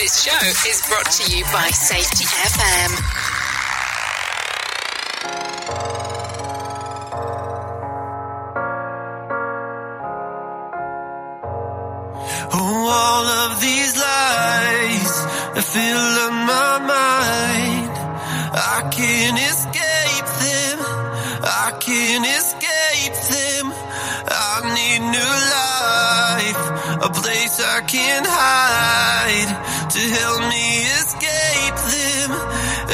This show is brought to you by Safety FM. Oh, all of these lies that fill up my mind. I can't escape them. I can't escape them. I need new life, a place I can hide help me escape them.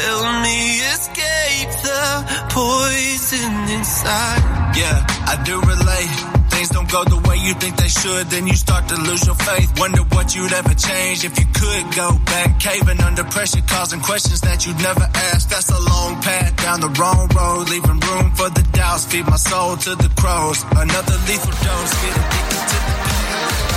Help me escape the poison inside. Yeah, I do relate. Things don't go the way you think they should, then you start to lose your faith. Wonder what you'd ever change if you could go back. Caving under pressure, causing questions that you'd never ask. That's a long path down the wrong road, leaving room for the doubts. Feed my soul to the crows. Another lethal dose, get addicted to the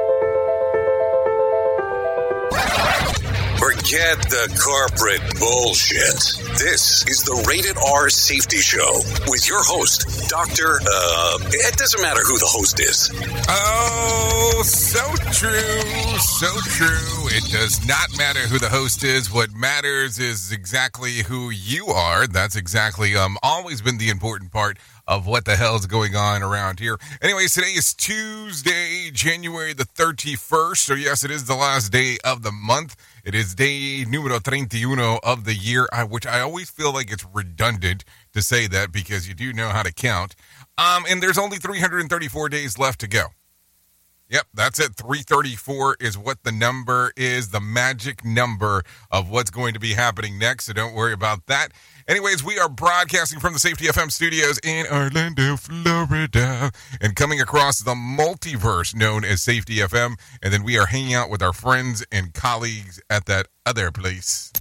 Forget the corporate bullshit. This is the Rated R Safety Show with your host, Dr. Uh, it doesn't matter who the host is. Oh, so true, so true. It does not matter who the host is. What matters is exactly who you are. That's exactly um always been the important part of what the hell's going on around here. Anyways, today is Tuesday, January the 31st. So yes, it is the last day of the month. It is day numero 31 of the year, which I always feel like it's redundant to say that because you do know how to count. Um, and there's only 334 days left to go. Yep, that's it. 334 is what the number is, the magic number of what's going to be happening next. So don't worry about that. Anyways, we are broadcasting from the Safety FM studios in Orlando, Florida, and coming across the multiverse known as Safety FM. And then we are hanging out with our friends and colleagues at that other place.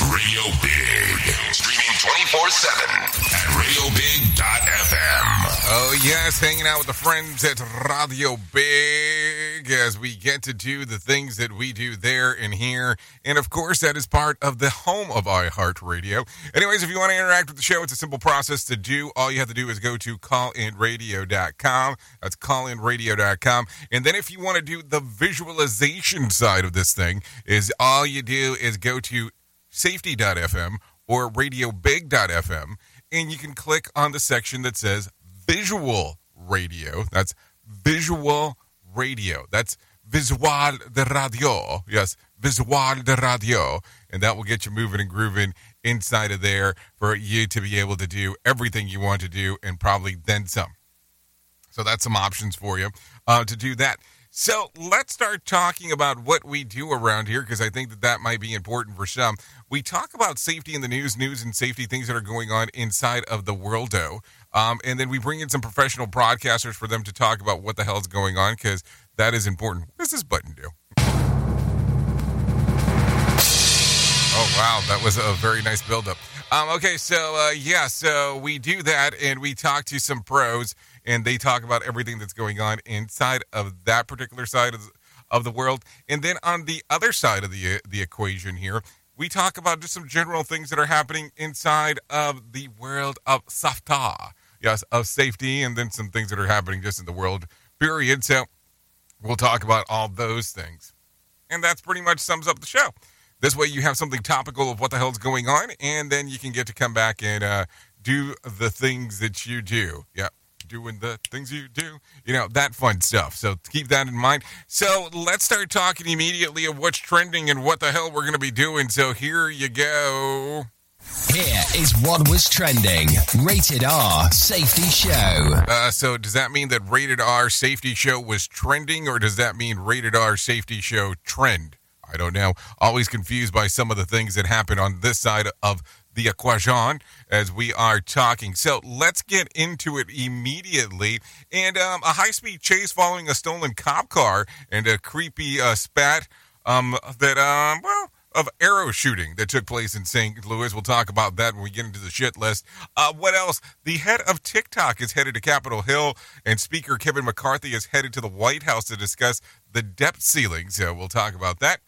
Radio Big. Streaming 24 7 at radiobig.fm. Oh, yes, hanging out with the friends at Radio Big as we get to do the things that we do there and here. And of course, that is part of the home of iHeartRadio. Anyways, if you want to interact with the show, it's a simple process to do. All you have to do is go to callinradio.com. That's callinradio.com. And then if you want to do the visualization side of this thing, is all you do is go to safety.fm or radiobig.fm and you can click on the section that says visual radio. That's visual radio. That's visual de radio. Yes, visual de radio. And that will get you moving and grooving inside of there for you to be able to do everything you want to do and probably then some. So that's some options for you uh, to do that. So let's start talking about what we do around here because I think that that might be important for some. We talk about safety in the news, news and safety things that are going on inside of the worldo. Um, and then we bring in some professional broadcasters for them to talk about what the hell is going on because that is important. What does this button do? Oh, wow. That was a very nice buildup. Um, okay, so uh, yeah, so we do that and we talk to some pros and they talk about everything that's going on inside of that particular side of, of the world. And then on the other side of the, the equation here, we talk about just some general things that are happening inside of the world of SAFTA. Yes, of safety, and then some things that are happening just in the world, period. So we'll talk about all those things. And that's pretty much sums up the show. This way, you have something topical of what the hell's going on, and then you can get to come back and uh, do the things that you do. Yep, doing the things you do. You know, that fun stuff. So keep that in mind. So let's start talking immediately of what's trending and what the hell we're going to be doing. So here you go. Here is what was trending. Rated R Safety Show. Uh, so does that mean that Rated R Safety Show was trending, or does that mean Rated R Safety Show trend? I don't know. Always confused by some of the things that happen on this side of the equation as we are talking. So let's get into it immediately. And um, a high speed chase following a stolen cop car and a creepy uh, spat um, that, um, well, of arrow shooting that took place in St. Louis. We'll talk about that when we get into the shit list. Uh, what else? The head of TikTok is headed to Capitol Hill, and Speaker Kevin McCarthy is headed to the White House to discuss the debt ceiling. So we'll talk about that.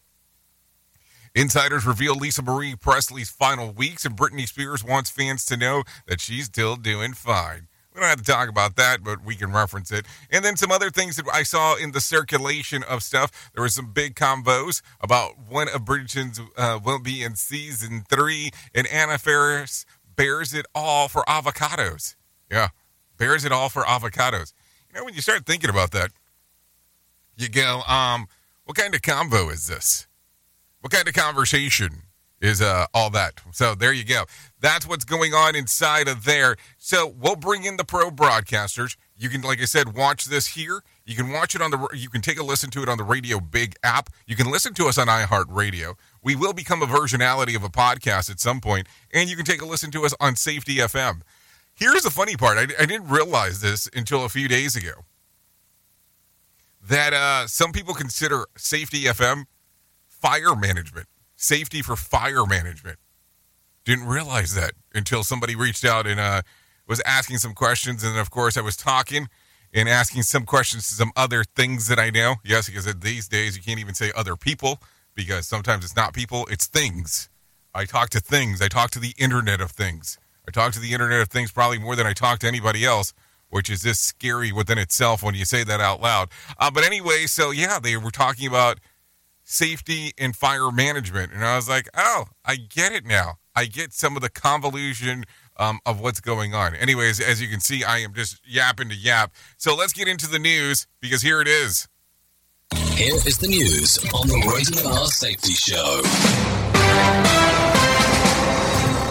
Insiders reveal Lisa Marie Presley's final weeks, and Britney Spears wants fans to know that she's still doing fine. We don't have to talk about that, but we can reference it. And then some other things that I saw in the circulation of stuff. There was some big combos about when of Bridgerton's uh, will be in season three, and Anna Faris bears it all for avocados. Yeah, bears it all for avocados. You know, when you start thinking about that, you go, um, what kind of combo is this? What kind of conversation is uh, all that? So there you go. That's what's going on inside of there. So we'll bring in the pro broadcasters. You can, like I said, watch this here. You can watch it on the. You can take a listen to it on the Radio Big app. You can listen to us on iHeartRadio. We will become a versionality of a podcast at some point, and you can take a listen to us on Safety FM. Here's the funny part. I, I didn't realize this until a few days ago. That uh, some people consider Safety FM fire management, safety for fire management. Didn't realize that until somebody reached out and uh, was asking some questions. And of course, I was talking and asking some questions to some other things that I know. Yes, because these days you can't even say other people because sometimes it's not people, it's things. I talk to things. I talk to the Internet of Things. I talk to the Internet of Things probably more than I talk to anybody else, which is just scary within itself when you say that out loud. Uh, but anyway, so yeah, they were talking about safety and fire management. And I was like, oh, I get it now. I get some of the convolution um, of what's going on. Anyways, as you can see, I am just yapping to yap. So let's get into the news because here it is. Here is the news on the Rated R Safety Show.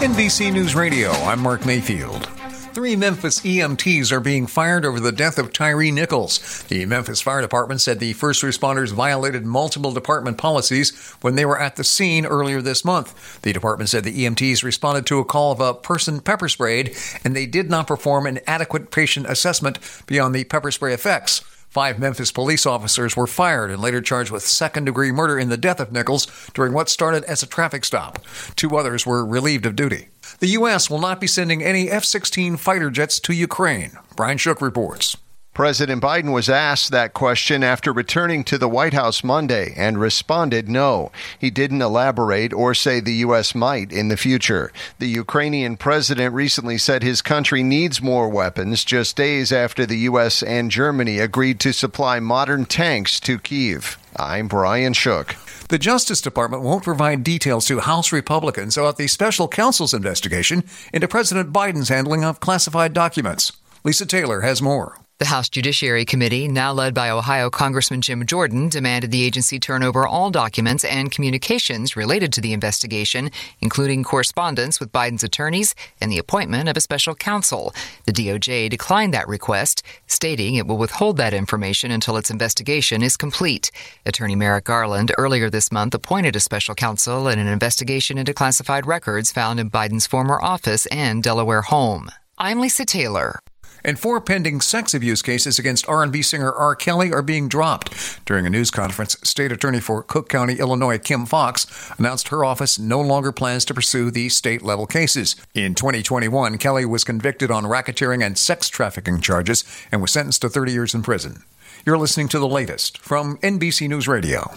NBC News Radio, I'm Mark Mayfield. Three Memphis EMTs are being fired over the death of Tyre Nichols. The Memphis Fire Department said the first responders violated multiple department policies when they were at the scene earlier this month. The department said the EMTs responded to a call of a person pepper sprayed and they did not perform an adequate patient assessment beyond the pepper spray effects. Five Memphis police officers were fired and later charged with second degree murder in the death of Nichols during what started as a traffic stop. Two others were relieved of duty. The U.S. will not be sending any F 16 fighter jets to Ukraine. Brian Shook reports. President Biden was asked that question after returning to the White House Monday and responded no. He didn't elaborate or say the U.S. might in the future. The Ukrainian president recently said his country needs more weapons just days after the U.S. and Germany agreed to supply modern tanks to Kiev. I'm Brian Shook. The Justice Department won't provide details to House Republicans about the special counsel's investigation into President Biden's handling of classified documents. Lisa Taylor has more. The House Judiciary Committee, now led by Ohio Congressman Jim Jordan, demanded the agency turn over all documents and communications related to the investigation, including correspondence with Biden's attorneys and the appointment of a special counsel. The DOJ declined that request, stating it will withhold that information until its investigation is complete. Attorney Merrick Garland earlier this month appointed a special counsel in an investigation into classified records found in Biden's former office and Delaware home. I'm Lisa Taylor and four pending sex abuse cases against R&B singer R. Kelly are being dropped. During a news conference, State Attorney for Cook County, Illinois, Kim Foxx, announced her office no longer plans to pursue these state-level cases. In 2021, Kelly was convicted on racketeering and sex trafficking charges and was sentenced to 30 years in prison. You're listening to the latest from NBC News Radio.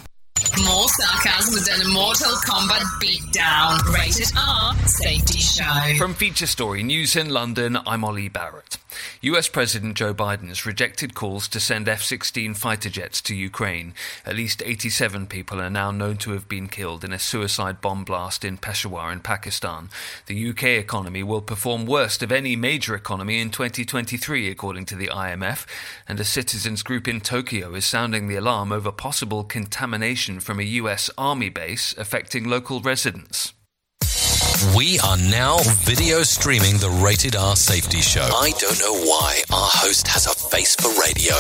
More sarcasm with an Mortal Kombat beatdown. Rated R Safety Show. From Feature Story News in London, I'm Ollie Barrett. US President Joe Biden has rejected calls to send F 16 fighter jets to Ukraine. At least 87 people are now known to have been killed in a suicide bomb blast in Peshawar in Pakistan. The UK economy will perform worst of any major economy in 2023, according to the IMF, and a citizens group in Tokyo is sounding the alarm over possible contamination from a US Army base affecting local residents. We are now video streaming the Rated R Safety Show. I don't know why our host has a face for radio.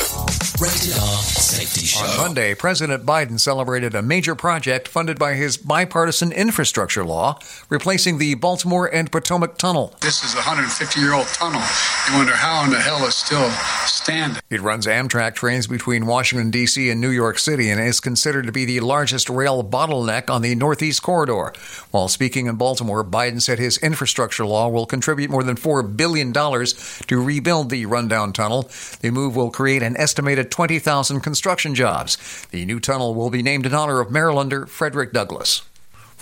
Rated R Safety Show. On Monday, President Biden celebrated a major project funded by his bipartisan infrastructure law, replacing the Baltimore and Potomac Tunnel. This is a 150 year old tunnel. You wonder how in the hell it's still standing. It runs Amtrak trains between Washington, D.C. and New York City and is considered to be the largest rail bottleneck on the Northeast Corridor. While speaking in Baltimore, Biden said his infrastructure law will contribute more than $4 billion to rebuild the rundown tunnel. The move will create an estimated 20,000 construction jobs. The new tunnel will be named in honor of Marylander Frederick Douglass.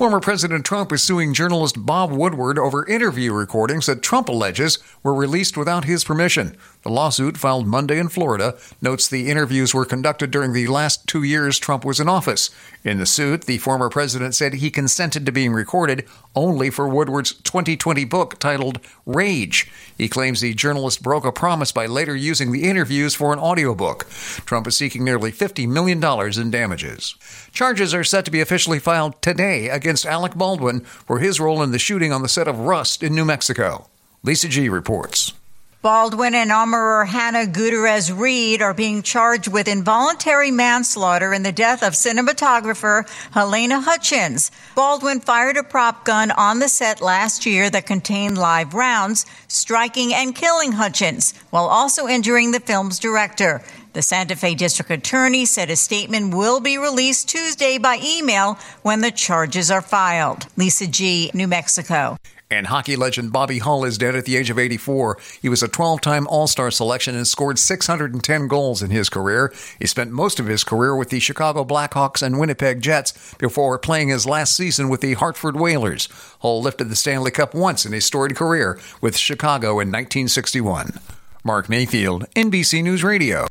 Former President Trump is suing journalist Bob Woodward over interview recordings that Trump alleges were released without his permission. The lawsuit, filed Monday in Florida, notes the interviews were conducted during the last two years Trump was in office. In the suit, the former president said he consented to being recorded only for Woodward's 2020 book titled Rage. He claims the journalist broke a promise by later using the interviews for an audiobook. Trump is seeking nearly $50 million in damages. Charges are set to be officially filed today against Alec Baldwin for his role in the shooting on the set of Rust in New Mexico. Lisa G reports. Baldwin and armorer Hannah Gutierrez Reed are being charged with involuntary manslaughter in the death of cinematographer Halyna Hutchins. Baldwin fired a prop gun on the set last year that contained live rounds, striking and killing Hutchins, while also injuring the film's director. The Santa Fe District Attorney said a statement will be released Tuesday by email when the charges are filed. Lisa G., New Mexico. And hockey legend Bobby Hull is dead at the age of 84. He was a 12 time All Star selection and scored 610 goals in his career. He spent most of his career with the Chicago Blackhawks and Winnipeg Jets before playing his last season with the Hartford Whalers. Hull lifted the Stanley Cup once in his storied career with Chicago in 1961. Mark Mayfield, NBC News Radio.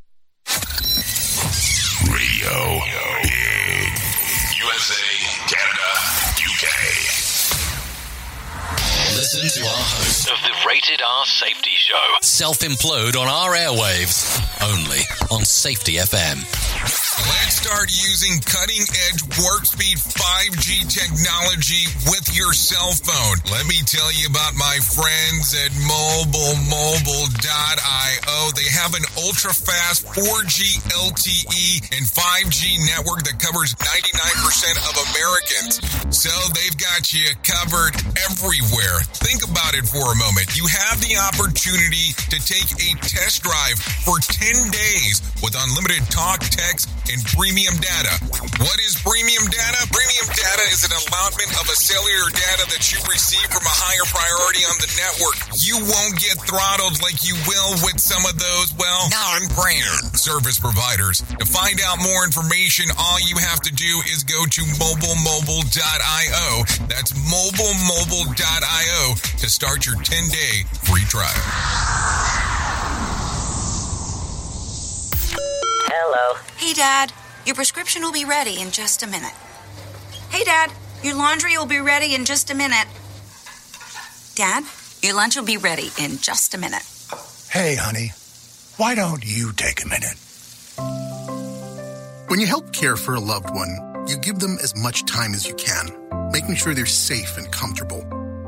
Radio. Listen to our host of the Rated R Safety Show. Self implode on our airwaves. Only on Safety FM. Let's start using cutting edge warp speed 5G technology with your cell phone. Let me tell you about my friends at mobilemobile.io. They have an ultra fast 4G LTE and 5G network that covers 99% of Americans. So they've got you covered everywhere. Think about it for a moment. You have the opportunity to take a test drive for 10 days with unlimited talk, text, and premium data. What is premium data? Premium data is an allotment of a cellular data that you receive from a higher priority on the network. You won't get throttled like you will with some of those, well, non-brand service providers. To find out more information, all you have to do is go to mobilemobile.io. That's mobilemobile.io to start your 10-day free trial. Hello. Hey, Dad. Your prescription will be ready in just a minute. Hey, Dad. Your laundry will be ready in just a minute. Dad, your lunch will be ready in just a minute. Hey, honey, why don't you take a minute? When you help care for a loved one, you give them as much time as you can, making sure they're safe and comfortable.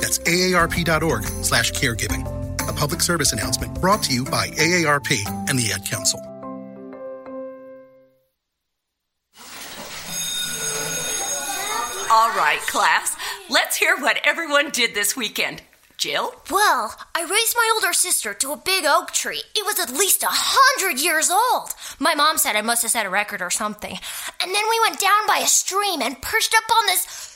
That's aarp.org slash caregiving. A public service announcement brought to you by AARP and the Ad Council. All right, class, let's hear what everyone did this weekend. Jill? Well, I raised my older sister to a big oak tree. It was at least a hundred years old. My mom said I must have set a record or something. And then we went down by a stream and perched up on this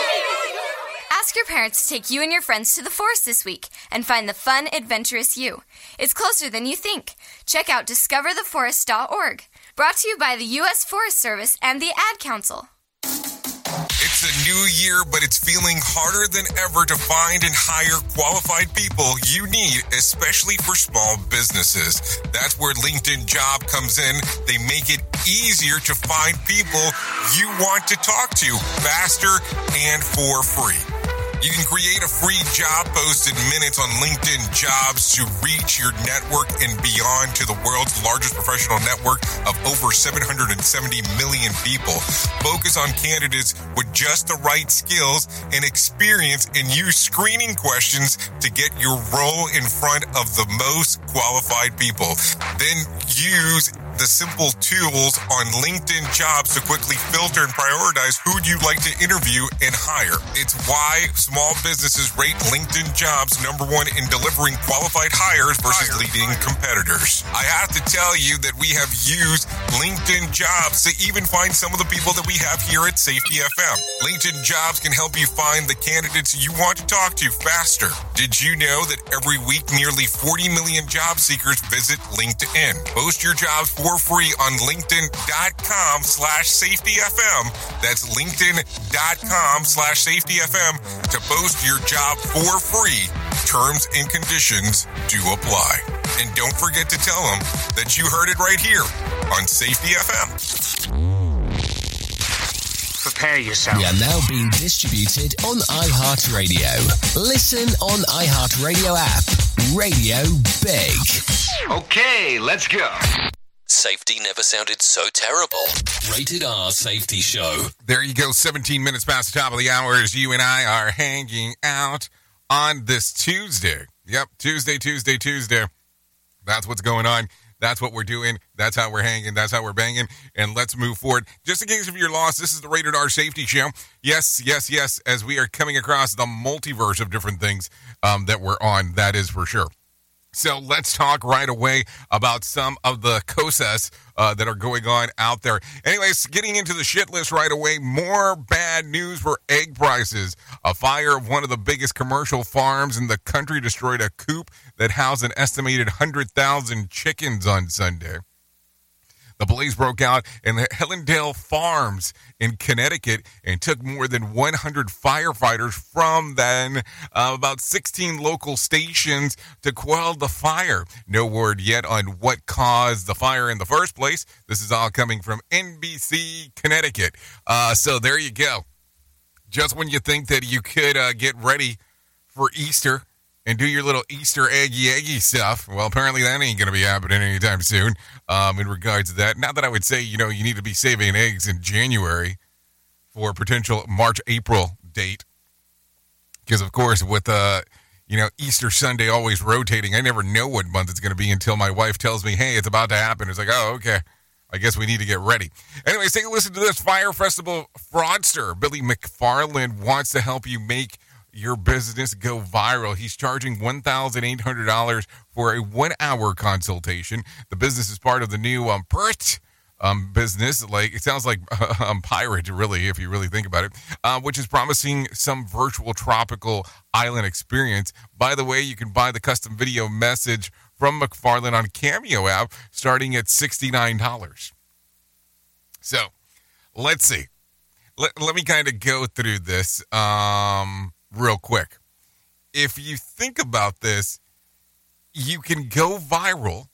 Ask your parents to take you and your friends to the forest this week and find the fun, adventurous you. It's closer than you think. Check out discovertheforest.org. Brought to you by the U.S. Forest Service and the Ad Council. It's a new year, but it's feeling harder than ever to find and hire qualified people you need, especially for small businesses. That's where LinkedIn Job comes in. They make it easier to find people you want to talk to faster and for free. You can create a free job post in minutes on LinkedIn Jobs to reach your network and beyond to the world's largest professional network of over 770 million people. Focus on candidates with just the right skills and experience and use screening questions to get your role in front of the most qualified people. Then use the simple tools on LinkedIn jobs to quickly filter and prioritize who you'd like to interview and hire. It's why small businesses rate LinkedIn jobs number one in delivering qualified hires versus leading competitors. I have to tell you that we have used LinkedIn jobs to even find some of the people that we have here at Safety FM. LinkedIn jobs can help you find the candidates you want to talk to faster. Did you know that every week nearly 40 million job seekers visit LinkedIn? Post your jobs for free on linkedin.com slash safetyfm. That's linkedin.com slash safetyfm to post your job for free. Terms and conditions do apply. And don't forget to tell them that you heard it right here on Safety FM. Prepare yourself. We are now being distributed on iHeartRadio. Listen on iHeartRadio app. Radio Big. Okay, let's go. Safety never sounded so terrible. Rated R Safety Show. There you go. 17 minutes past the top of the hour as you and I are hanging out on this Tuesday. Yep, Tuesday, Tuesday, Tuesday. That's what's going on. That's what we're doing. That's how we're hanging. That's how we're banging. And let's move forward. Just in case of your loss, this is the Rated R Safety Show. Yes, yes, yes. As we are coming across the multiverse of different things um, that we're on, that is for sure. So let's talk right away about some of the COSAs uh, that are going on out there. Anyways, getting into the shit list right away. More bad news for egg prices. A fire of one of the biggest commercial farms in the country destroyed a coop that housed an estimated 100,000 chickens on Sunday. The blaze broke out in the Hillandale Farms in Connecticut and took more than 100 firefighters from then uh, about 16 local stations to quell the fire. No word yet on what caused the fire in the first place. This is all coming from NBC Connecticut. Uh, so there you go. Just when you think that you could uh, get ready for Easter and do your little Easter eggy eggy stuff. Well, apparently that ain't going to be happening anytime soon. Um, in regards to that, not that I would say you know you need to be saving eggs in January for a potential March April date, because of course with uh you know Easter Sunday always rotating, I never know what month it's going to be until my wife tells me, hey, it's about to happen. It's like, oh, okay. I guess we need to get ready. Anyways, take a listen to this. Fyre Festival fraudster Billy McFarland wants to help you make your business go viral. He's charging $1,800 for a one hour consultation. The business is part of the new um, PYRT um, business. Like It sounds like um, pirate, really, if you really think about it, uh, which is promising some virtual tropical island experience. By the way, you can buy the custom video message from McFarland on Cameo app starting at $69. So let's see. Let, let me kind of go through this. Um, real quick. If you think about this, you can go viral.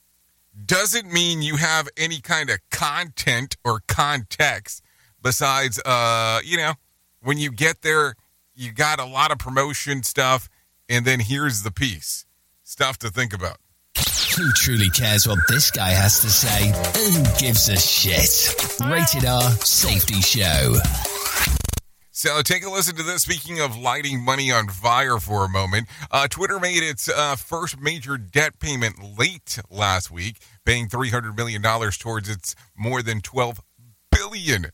Doesn't mean you have any kind of content or context besides, uh, you know, when you get there, you got a lot of promotion stuff, and then here's the piece. stuff to think about. Who truly cares what this guy has to say? Who gives a shit? Rated R Safety Show. So take a listen to this. Speaking of lighting money on fire for a moment, uh, Twitter made its uh, first major debt payment late last week, paying $300 million towards its more than $12 billion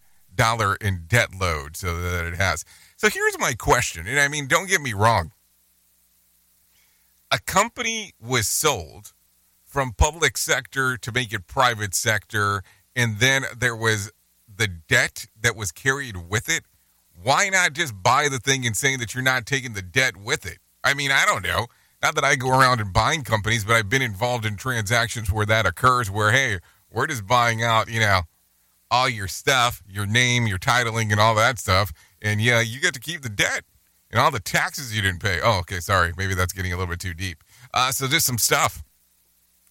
in debt load so that it has. So here's my question. And I mean, don't get me wrong. A company was sold from public sector to make it private sector, and then there was the debt that was carried with it. Why not just buy the thing and saying that you're not taking the debt with it? I mean, I don't know. Not that I go around and buying companies, but I've been involved in transactions where that occurs where, hey, we're just buying out, you know, all your stuff, your name, your titling, and all that stuff. And yeah, you get to keep the debt and all the taxes you didn't pay. Oh, okay, sorry. Maybe that's getting a little bit too deep. Uh, so just some stuff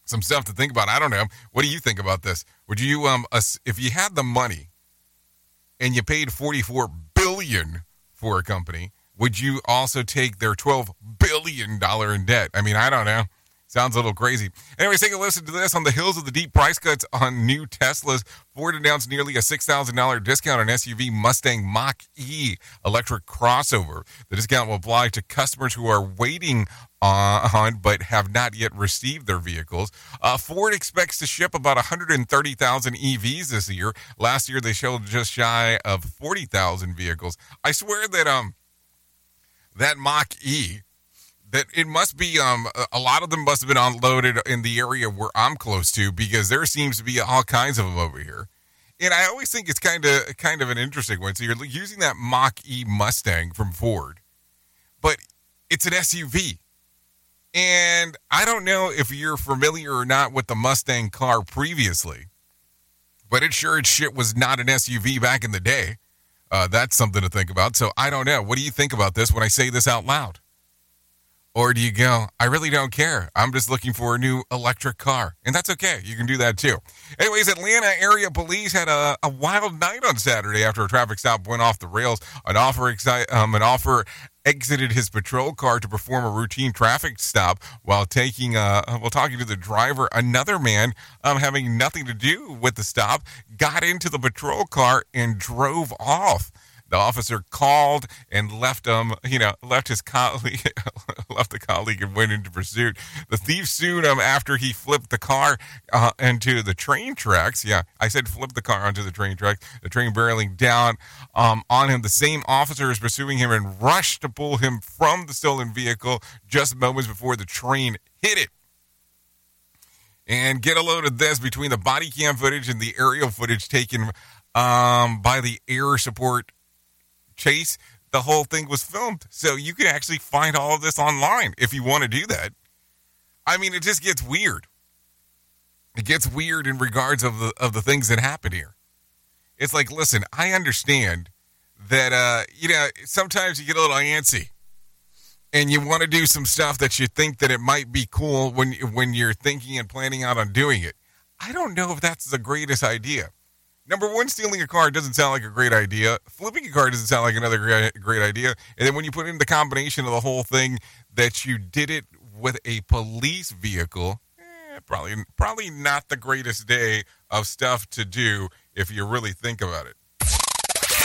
some stuff to think about. I don't know. What do you think about this? Would you um if you had the money and you paid 44 billion for a company, would you also take their 12 billion dollar in debt? I mean, I don't know. Sounds a little crazy. Anyways, take a listen to this. On the hills of the deep price cuts on new Teslas, Ford announced nearly a $6,000 discount on SUV Mustang Mach E electric crossover. The discount will apply to customers who are waiting on but have not yet received their vehicles. Uh, Ford expects to ship about 130,000 EVs this year. Last year, they showed just shy of 40,000 vehicles. I swear that um that Mach E that it must be um a lot of them must have been unloaded in the area where I'm close to because there seems to be all kinds of them over here. And I always think it's kind of kind of an interesting one. So you're using that Mach E Mustang from Ford, but it's an SUV. And I don't know if you're familiar or not with the Mustang car previously, but it sure as shit was not an SUV back in the day. Uh, that's something to think about. So I don't know. What do you think about this when I say this out loud? Or do you go, I really don't care. I'm just looking for a new electric car. And that's okay. You can do that too. Anyways, Atlanta area police had a, a wild night on Saturday after a traffic stop went off the rails. An offer, exi- um, an offer exited his patrol car to perform a routine traffic stop while taking uh while talking to the driver another man um having nothing to do with the stop got into the patrol car and drove off the officer called and left him, you know, left his colleague, left the colleague and went into pursuit. The thief sued him after he flipped the car uh, into the train tracks. Yeah, I said flip the car onto the train tracks. The train barreling down um, on him. The same officer is pursuing him and rushed to pull him from the stolen vehicle just moments before the train hit it. And get a load of this between the body cam footage and the aerial footage taken um, by the air support chase, the whole thing was filmed. So you can actually find all of this online if you want to do that. I mean, it just gets weird. It gets weird in regards of the of the things that happen here. It's like, listen, I understand that uh, you know, sometimes you get a little antsy and you want to do some stuff that you think that it might be cool when when you're thinking and planning out on doing it. I don't know if that's the greatest idea. Number one, stealing a car doesn't sound like a great idea. Flipping a car doesn't sound like another great, great idea. And then when you put in the combination of the whole thing that you did it with a police vehicle, eh, probably probably not the greatest day of stuff to do if you really think about it.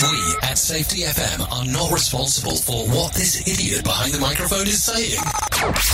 We at Safety FM are not responsible for what this idiot behind the microphone is saying.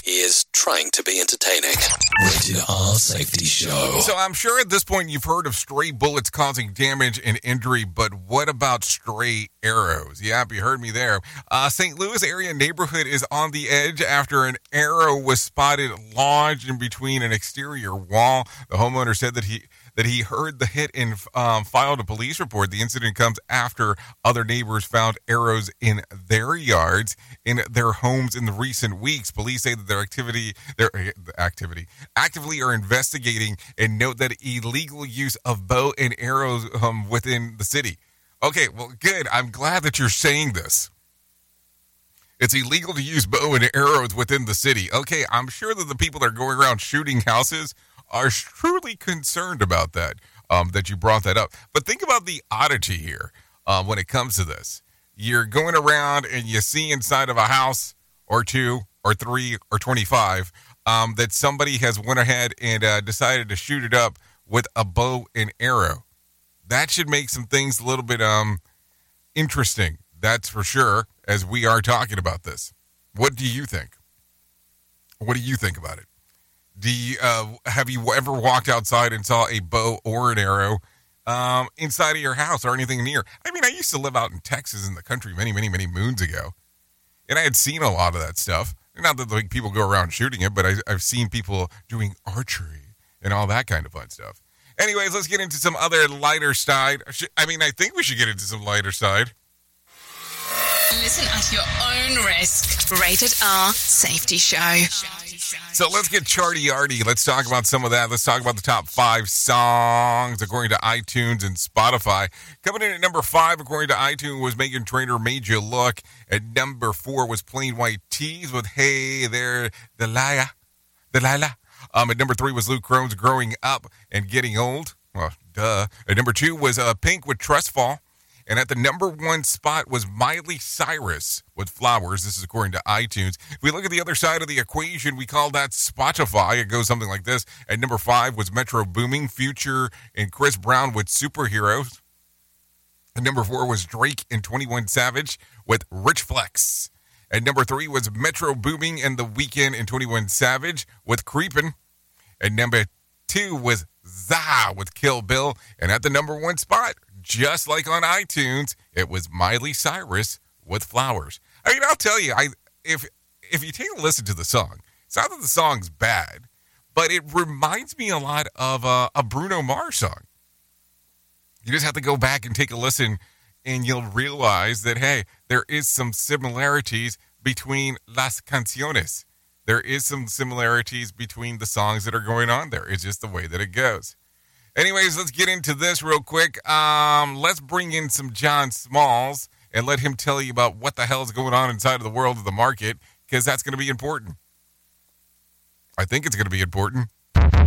He is trying to be entertaining. Rated R Safety Show. So I'm sure at this point you've heard of stray bullets causing damage and injury, but what about stray arrows? Yeah, you heard me there. Uh, St. Louis area neighborhood is on the edge after an arrow was spotted lodged in between an exterior wall. The homeowner said that he that he heard the hit and um, filed a police report. The incident comes after other neighbors found arrows in their yards, in their homes in the recent weeks. Police say that their activity, their uh, activity, actively are investigating and note that illegal use of bow and arrows um, within the city. Okay, well, good. I'm glad that you're saying this. It's illegal to use bow and arrows within the city. Okay, I'm sure that the people that are going around shooting houses are truly concerned about that, um, that you brought that up. But think about the oddity here um, when it comes to this. You're going around and you see inside of a house or two or three or 25 um, that somebody has went ahead and uh, decided to shoot it up with a bow and arrow. That should make some things a little bit um interesting. That's for sure. As we are talking about this, what do you think? What do you think about it? Do uh, have you ever walked outside and saw a bow or an arrow um, inside of your house or anything near? I mean, I used to live out in Texas in the country many, many, many moons ago, and I had seen a lot of that stuff. Not that like people go around shooting it, but I, I've seen people doing archery and all that kind of fun stuff. Anyways, let's get into some other lighter side. I mean, I think we should get into some lighter side. Listen at your own risk. Rated R Safety Show. So let's get charty arty. Let's talk about some of that. Let's talk about the top five songs according to iTunes and Spotify. Coming in at number five, according to iTunes, was Meghan Trainor Made You Look. At number four was Plain White T's with Hey There, Delilah. Delilah. Um, at number three was Luke Combs Growing Up and Getting Old. Well, duh. At number two was uh, Pink with Trust Fall. And at the number one spot was Miley Cyrus with Flowers. This is according to iTunes. If we look at the other side of the equation, we call that Spotify. It goes something like this. At number five was Metro Boomin, Future, and Chris Brown with Superheroes. At number four was Drake and 21 Savage with Rich Flex. At number three was Metro Boomin and The Weeknd and 21 Savage with Creepin'. At number two was SZA with Kill Bill. And at the number one spot, just like on iTunes, it was Miley Cyrus with Flowers. I mean, I'll tell you, I if if you take a listen to the song, it's not that the song's bad, but it reminds me a lot of a Bruno Mars song. You just have to go back and take a listen, and you'll realize that hey, there is some similarities between las canciones. There is some similarities between the songs that are going on there. It's just the way that it goes. Anyways, let's get into this real quick. Um, let's bring in some John Smalls and let him tell you about what the hell is going on inside of the world of the market because that's going to be important. I think it's going to be important.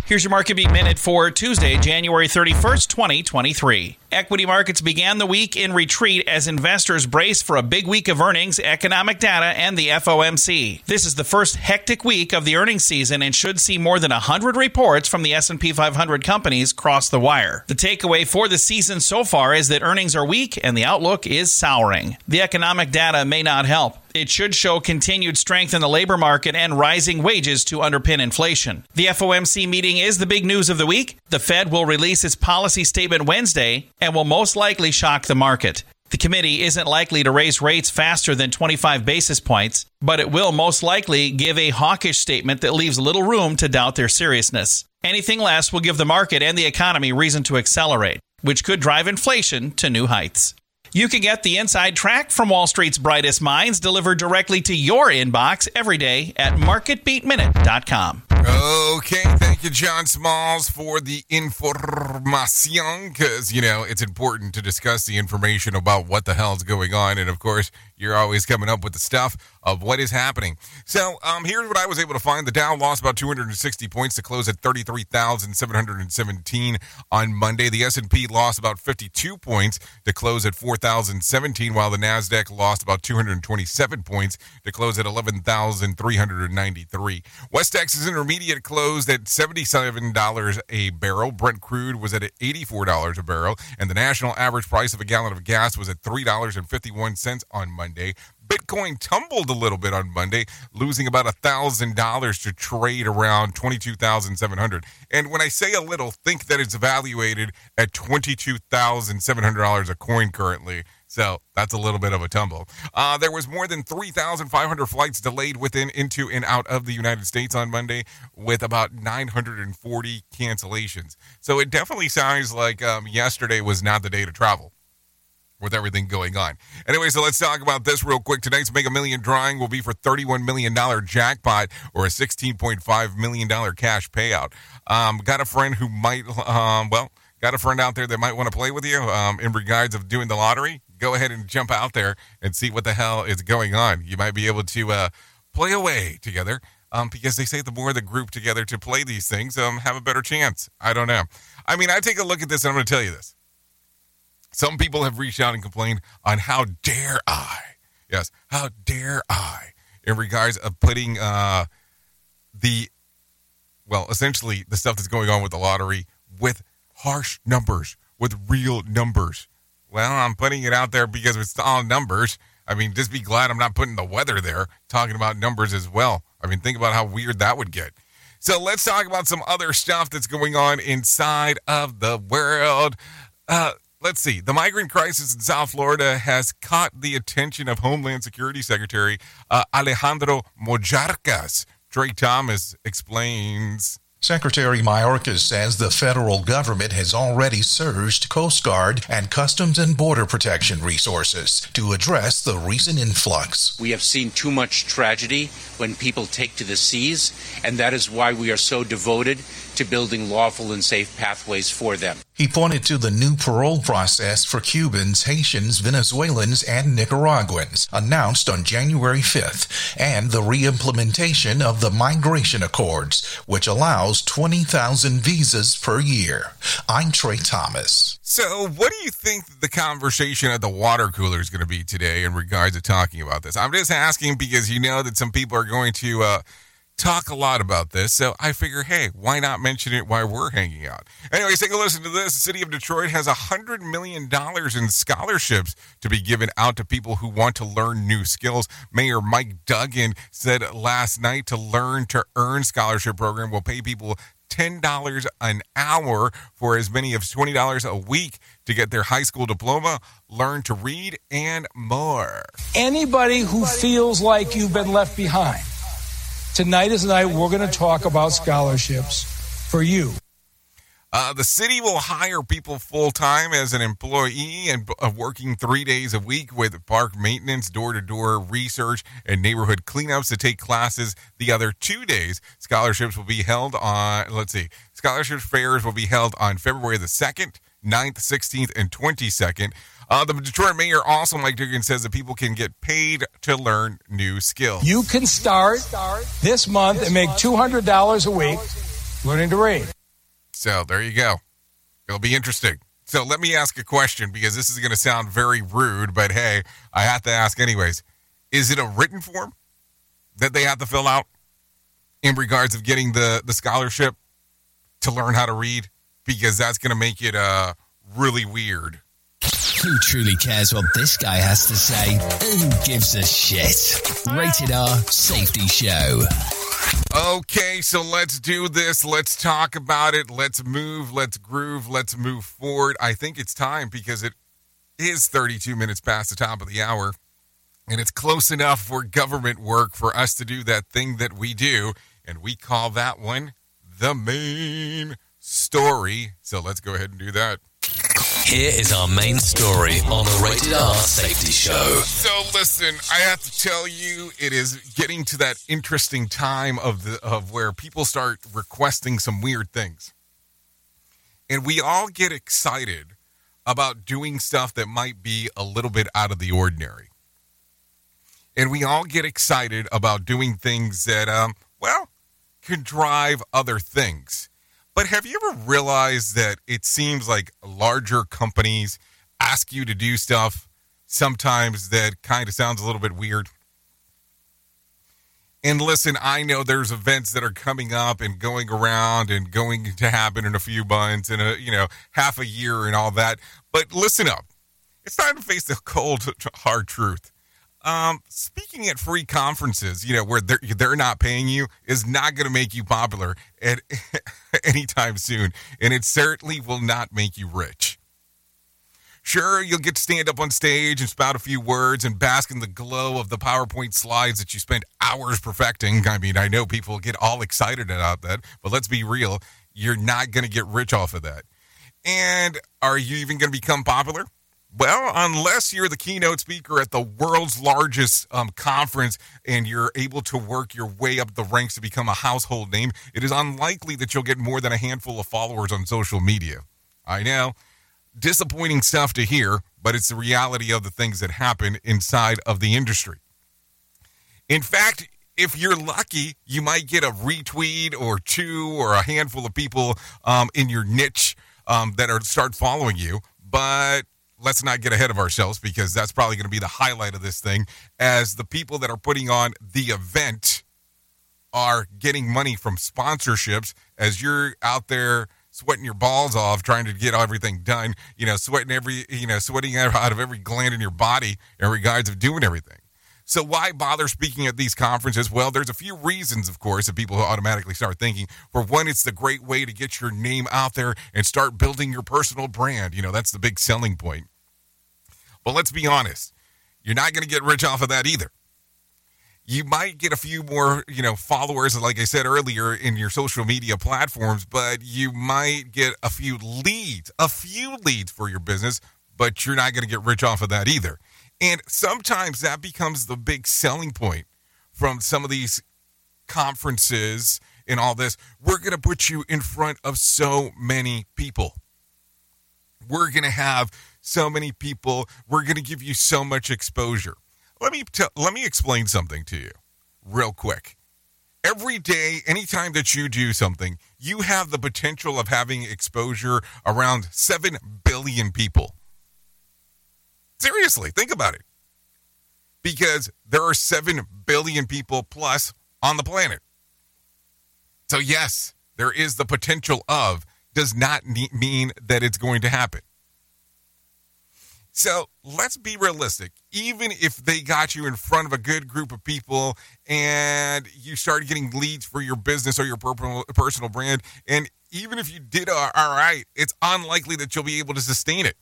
Here's your market beat minute for Tuesday, January 31st, 2023. Equity markets began the week in retreat as investors brace for a big week of earnings, economic data, and the FOMC. This is the first hectic week of the earnings season and should see more than 100 reports from the S&P 500 companies cross the wire. The takeaway for the season so far is that earnings are weak and the outlook is souring. The economic data may not help. It should show continued strength in the labor market and rising wages to underpin inflation. The FOMC meeting is the big news of the week. The Fed will release its policy statement Wednesday and will most likely shock the market. The committee isn't likely to raise rates faster than 25 basis points, but it will most likely give a hawkish statement that leaves little room to doubt their seriousness. Anything less will give the market and the economy reason to accelerate, which could drive inflation to new heights. You can get the inside track from Wall Street's brightest minds delivered directly to your inbox every day at marketbeatminute.com. Okay, thank you, John Smalls, for the information. Because, you know, it's important to discuss the information about what the hell's going on. And, of course, you're always coming up with the stuff of what is happening. So um, here's what I was able to find. The Dow lost about 260 points to close at 33,717 on Monday. The S&P lost about 52 points to close at 4,017, while the Nasdaq lost about 227 points to close at 11,393. West Texas Intermediate closed at $77 a barrel. Brent crude was at $84 a barrel, and the national average price of a gallon of gas was at $3.51 on Monday. Bitcoin tumbled a little bit on Monday, losing about $1,000 to trade around 22,700. And when I say a little, think that it's evaluated at $22,700 a coin currently. So that's a little bit of a tumble. Uh, there was more than 3,500 flights delayed within, into, and out of the United States on Monday, with about 940 cancellations. So it definitely sounds like um, yesterday was not the day to travel with everything going on. Anyway, so let's talk about this real quick. Tonight's Mega Million drawing will be for $31 million jackpot or a $16.5 million cash payout. Um, got a friend who might, um, well, got a friend out there that might want to play with you um, in regards of doing the lottery. Go ahead and jump out there and see what the hell is going on. You might be able to uh, play away together. Um, because they say the more the group together to play these things, um, have a better chance. I don't know. I mean, I take a look at this and I'm going to tell you this. Some people have reached out and complained on how dare I, yes, how dare I, in regards of putting uh, the well, essentially the stuff that's going on with the lottery with harsh numbers, with real numbers. Well, I'm putting it out there because it's all numbers. I mean, just be glad I'm not putting the weather there, talking about numbers as well. I mean, think about how weird that would get. So let's talk about some other stuff that's going on inside of the world. Uh, let's see. The migrant crisis in South Florida has caught the attention of Homeland Security Secretary uh, Alejandro Mayorkas. Trey Thomas explains. Secretary Mayorkas says the federal government has already surged Coast Guard and Customs and Border Protection resources to address the recent influx. We have seen too much tragedy when people take to the seas, and that is why we are so devoted to building lawful and safe pathways for them. He pointed to the new parole process for Cubans, Haitians, Venezuelans, and Nicaraguans announced on January 5th and the reimplementation of the Migration Accords, which allows 20,000 visas per year. I'm Trey Thomas. So, what do you think the conversation at the water cooler is going to be today in regards to talking about this? I'm just asking because you know that some people are going to uh, talk a lot about this. So I figure, hey, why not mention it while we're hanging out? Anyways, take a listen to this. The city of Detroit has $100 million in scholarships to be given out to people who want to learn new skills. Mayor Mike Duggan said last night to learn to earn scholarship program will pay people $10 an hour for as many as $20 a week to get their high school diploma, learn to read, and more. Anybody who feels like you've been left behind, tonight is the night we're going to talk about scholarships for you. Uh, the city will hire people full time as an employee and uh, working three days a week with park maintenance, door to door research, and neighborhood cleanups to take classes the other two days. Scholarships will be held on, let's see, scholarship fairs will be held on February the 2nd, 9th, 16th, and 22nd. Uh, the Detroit mayor also, Mike Duggan, says that people can get paid to learn new skills. You can start this month and make $200 a week learning to read. So there you go. It'll be interesting. So let me ask a question because this is going to sound very rude, but hey, I have to ask anyways. Is it a written form that they have to fill out in regards of getting the, the scholarship to learn how to read? Because that's going to make it uh, really weird. Who truly cares what this guy has to say? Who gives a shit? Rated R Safety Show. Okay, so let's do this. Let's talk about it. Let's move. Let's groove. Let's move forward. I think it's time because it is 32 minutes past the top of the hour. And it's close enough for government work for us to do that thing that we do. And we call that one the main story. So let's go ahead and do that. Here is our main story on the Rated R Safety Show. So listen, I have to tell you, it is getting to that interesting time of the of where people start requesting some weird things, and we all get excited about doing stuff that might be a little bit out of the ordinary, and we all get excited about doing things that, um, well, can drive other things. But have you ever realized that it seems like larger companies ask you to do stuff sometimes that kind of sounds a little bit weird? And listen, I know there's events that are coming up and going around and going to happen in a few months and a, you know, half a year and all that. But listen up. It's time to face the cold, hard truth. Um, speaking at free conferences, you know, where they're, they're not paying you is not going to make you popular at anytime soon. And it certainly will not make you rich. Sure, you'll get to stand up on stage and spout a few words and bask in the glow of the PowerPoint slides that you spent hours perfecting. I mean, I know people get all excited about that, but let's be real. You're not going to get rich off of that. And are you even going to become popular? Well, unless you're the keynote speaker at the world's largest um, conference and you're able to work your way up the ranks to become a household name, it is unlikely that you'll get more than a handful of followers on social media. I know, disappointing stuff to hear, but it's the reality of the things that happen inside of the industry. In fact, if you're lucky, you might get a retweet or two or a handful of people um, in your niche um, that are start following you, but let's not get ahead of ourselves because that's probably going to be the highlight of this thing as the people that are putting on the event are getting money from sponsorships as you're out there sweating your balls off trying to get everything done, you know, sweating every, you know, sweating out of every gland in your body in regards of doing everything. So why bother speaking at these conferences? Well, there's a few reasons, of course, that people automatically start thinking. For one, it's the great way to get your name out there and start building your personal brand. You know, that's the big selling point. But let's be honest, you're not going to get rich off of that either. You might get a few more, you know, followers, like I said earlier, in your social media platforms, but you might get a few leads, a few leads for your business, but you're not going to get rich off of that either. And sometimes that becomes the big selling point from some of these conferences and all this. We're going to put you in front of so many people. We're going to have so many people. We're going to give you so much exposure. Let me tell, let me explain something to you real quick. Every day, anytime that you do something, you have the potential of having exposure around 7 billion people. Seriously, think about it. Because there are 7 billion people plus on the planet. So, yes, there is the potential of, does not mean that it's going to happen. So let's be realistic. Even if they got you in front of a good group of people and you started getting leads for your business or your personal brand, and even if you did all right, it's unlikely that you'll be able to sustain it.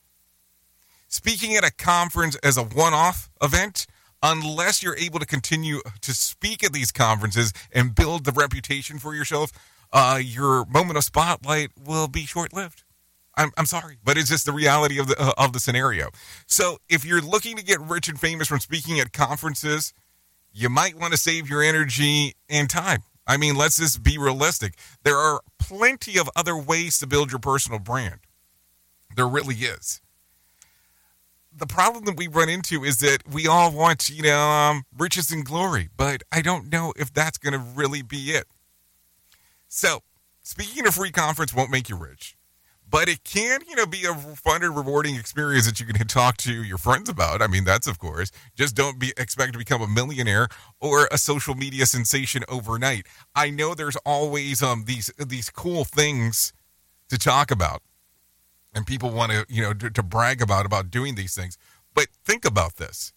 Speaking at a conference as a one off event, unless you're able to continue to speak at these conferences and build the reputation for yourself, uh, your moment of spotlight will be short lived. I'm, I'm sorry, but it's just the reality of the uh, of the scenario. So if you're looking to get rich and famous from speaking at conferences, you might want to save your energy and time. I mean, let's just be realistic. There are plenty of other ways to build your personal brand. There really is the problem that we run into is that we all want, you know, um, riches and glory, but I don't know if that's going to really be it. So, speaking of free conference won't make you rich, but it can, you know, be a fun and rewarding experience that you can talk to your friends about. I mean, that's of course. Just don't be expect to become a millionaire or a social media sensation overnight. I know there's always um these these cool things to talk about and people want to you know to, to, brag about about doing these things. But think about this.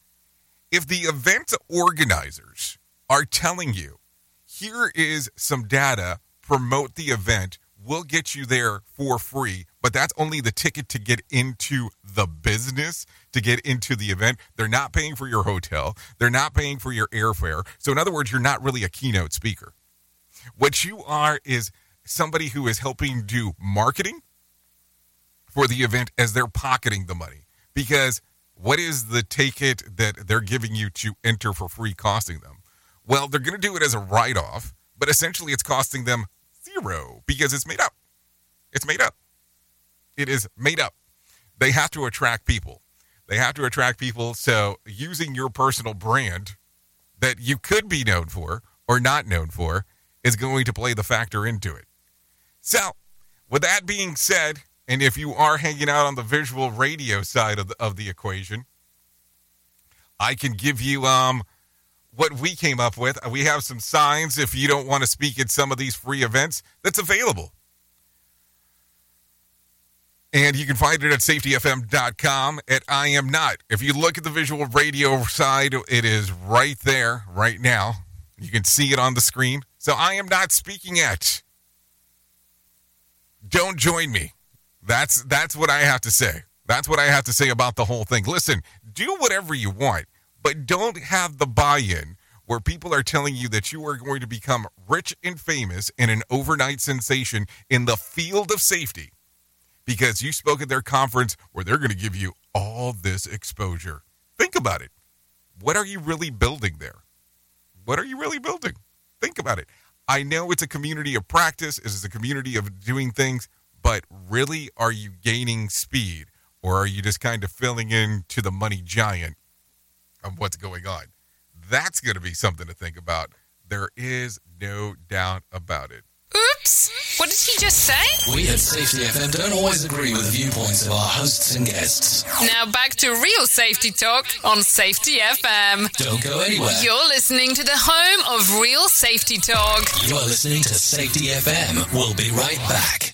If the event organizers are telling you here is some data promote the event we'll get you there for free but that's only the ticket to get into the business to get into the event they're not paying for your hotel they're not paying for your airfare. So in other words you're not really a keynote speaker. What you are is somebody who is helping do marketing for the event as they're pocketing the money. Because what is the ticket that they're giving you to enter for free costing them? Well, they're going to do it as a write off, but essentially it's costing them zero because it's made up. It's made up. It is made up. They have to attract people. They have to attract people. So using your personal brand that you could be known for or not known for is going to play the factor into it. So, with that being said, and if you are hanging out on the visual radio side of the, of the equation, I can give you um, what we came up with. We have some signs if you don't want to speak at some of these free events that's available. And you can find it at safetyfm.com at I am not. If you look at the visual radio side, it is right there, right now. You can see it on the screen. So I am not speaking at. Don't join me. That's that's what I have to say. That's what I have to say about the whole thing. Listen, do whatever you want, but don't have the buy-in where people are telling you that you are going to become rich and famous and an overnight sensation in the field of safety because you spoke at their conference where they're going to give you all this exposure. Think about it. What are you really building there? What are you really building? Think about it. I know it's a community of practice, it's a community of doing things, but really, are you gaining speed or are you just kind of filling in to the money giant of what's going on? That's going to be something to think about. There is no doubt about it. Oops! What did he just say? We at Safety FM don't always agree with the viewpoints of our hosts and guests. Now back to real safety talk on Safety FM. Don't go anywhere. You're listening to the home of real safety talk. You are listening to Safety FM. We'll be right back.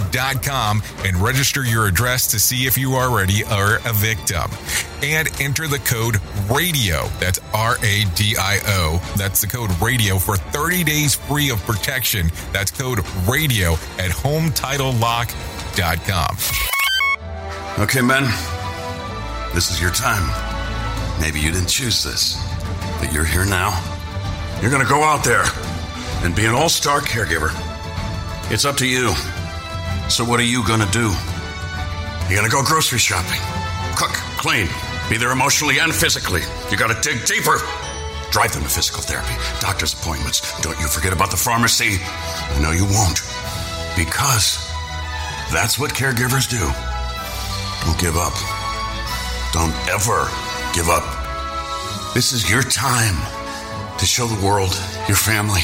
HometitleLock.com and register your address to see if you already are a victim. And enter the code RADIO. That's R A D I O. That's the code RADIO for 30 days free of protection. That's code RADIO at HometitleLock.com. Okay, men. This is your time. Maybe you didn't choose this, but you're here now. You're gonna go out there and be an all star caregiver. It's up to you. So, what are you gonna do? You're gonna go grocery shopping, cook, clean, be there emotionally and physically. You gotta dig deeper. Drive them to physical therapy, doctor's appointments. Don't you forget about the pharmacy. Know you won't. Because that's what caregivers do. Don't give up. Don't ever give up. This is your time to show the world, your family,